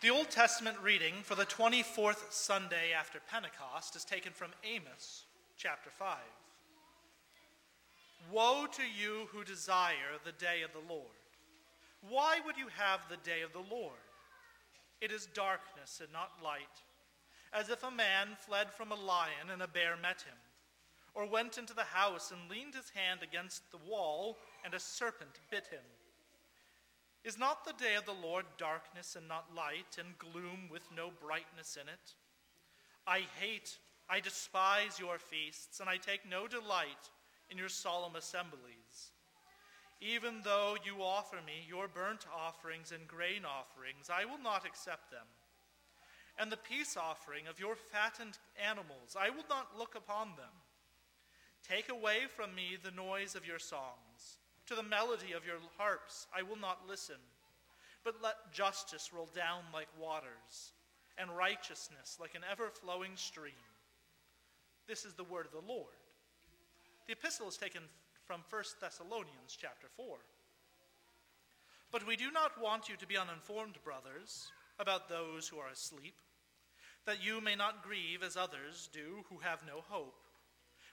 The Old Testament reading for the 24th Sunday after Pentecost is taken from Amos chapter 5. Woe to you who desire the day of the Lord. Why would you have the day of the Lord? It is darkness and not light, as if a man fled from a lion and a bear met him, or went into the house and leaned his hand against the wall and a serpent bit him. Is not the day of the Lord darkness and not light, and gloom with no brightness in it? I hate, I despise your feasts, and I take no delight in your solemn assemblies. Even though you offer me your burnt offerings and grain offerings, I will not accept them. And the peace offering of your fattened animals, I will not look upon them. Take away from me the noise of your songs. To the melody of your harps I will not listen, but let justice roll down like waters, and righteousness like an ever flowing stream. This is the word of the Lord. The epistle is taken from 1 Thessalonians chapter 4. But we do not want you to be uninformed, brothers, about those who are asleep, that you may not grieve as others do who have no hope.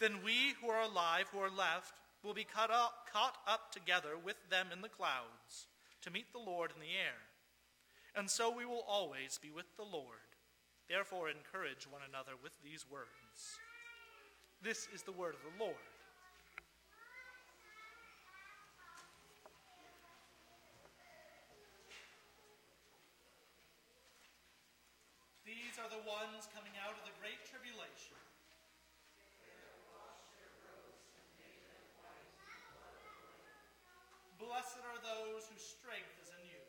Then we who are alive, who are left, will be caught up, caught up together with them in the clouds to meet the Lord in the air. And so we will always be with the Lord. Therefore, encourage one another with these words. This is the word of the Lord. These are the ones coming out of the great tribulation. Blessed are those whose strength is in you.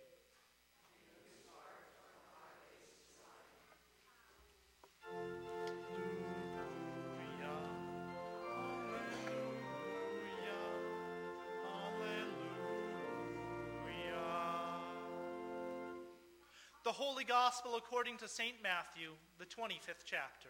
The Holy Gospel according to St. Matthew, the 25th chapter.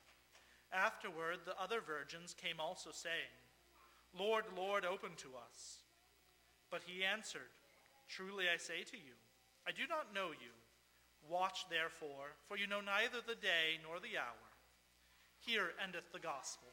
Afterward, the other virgins came also, saying, Lord, Lord, open to us. But he answered, Truly I say to you, I do not know you. Watch therefore, for you know neither the day nor the hour. Here endeth the gospel.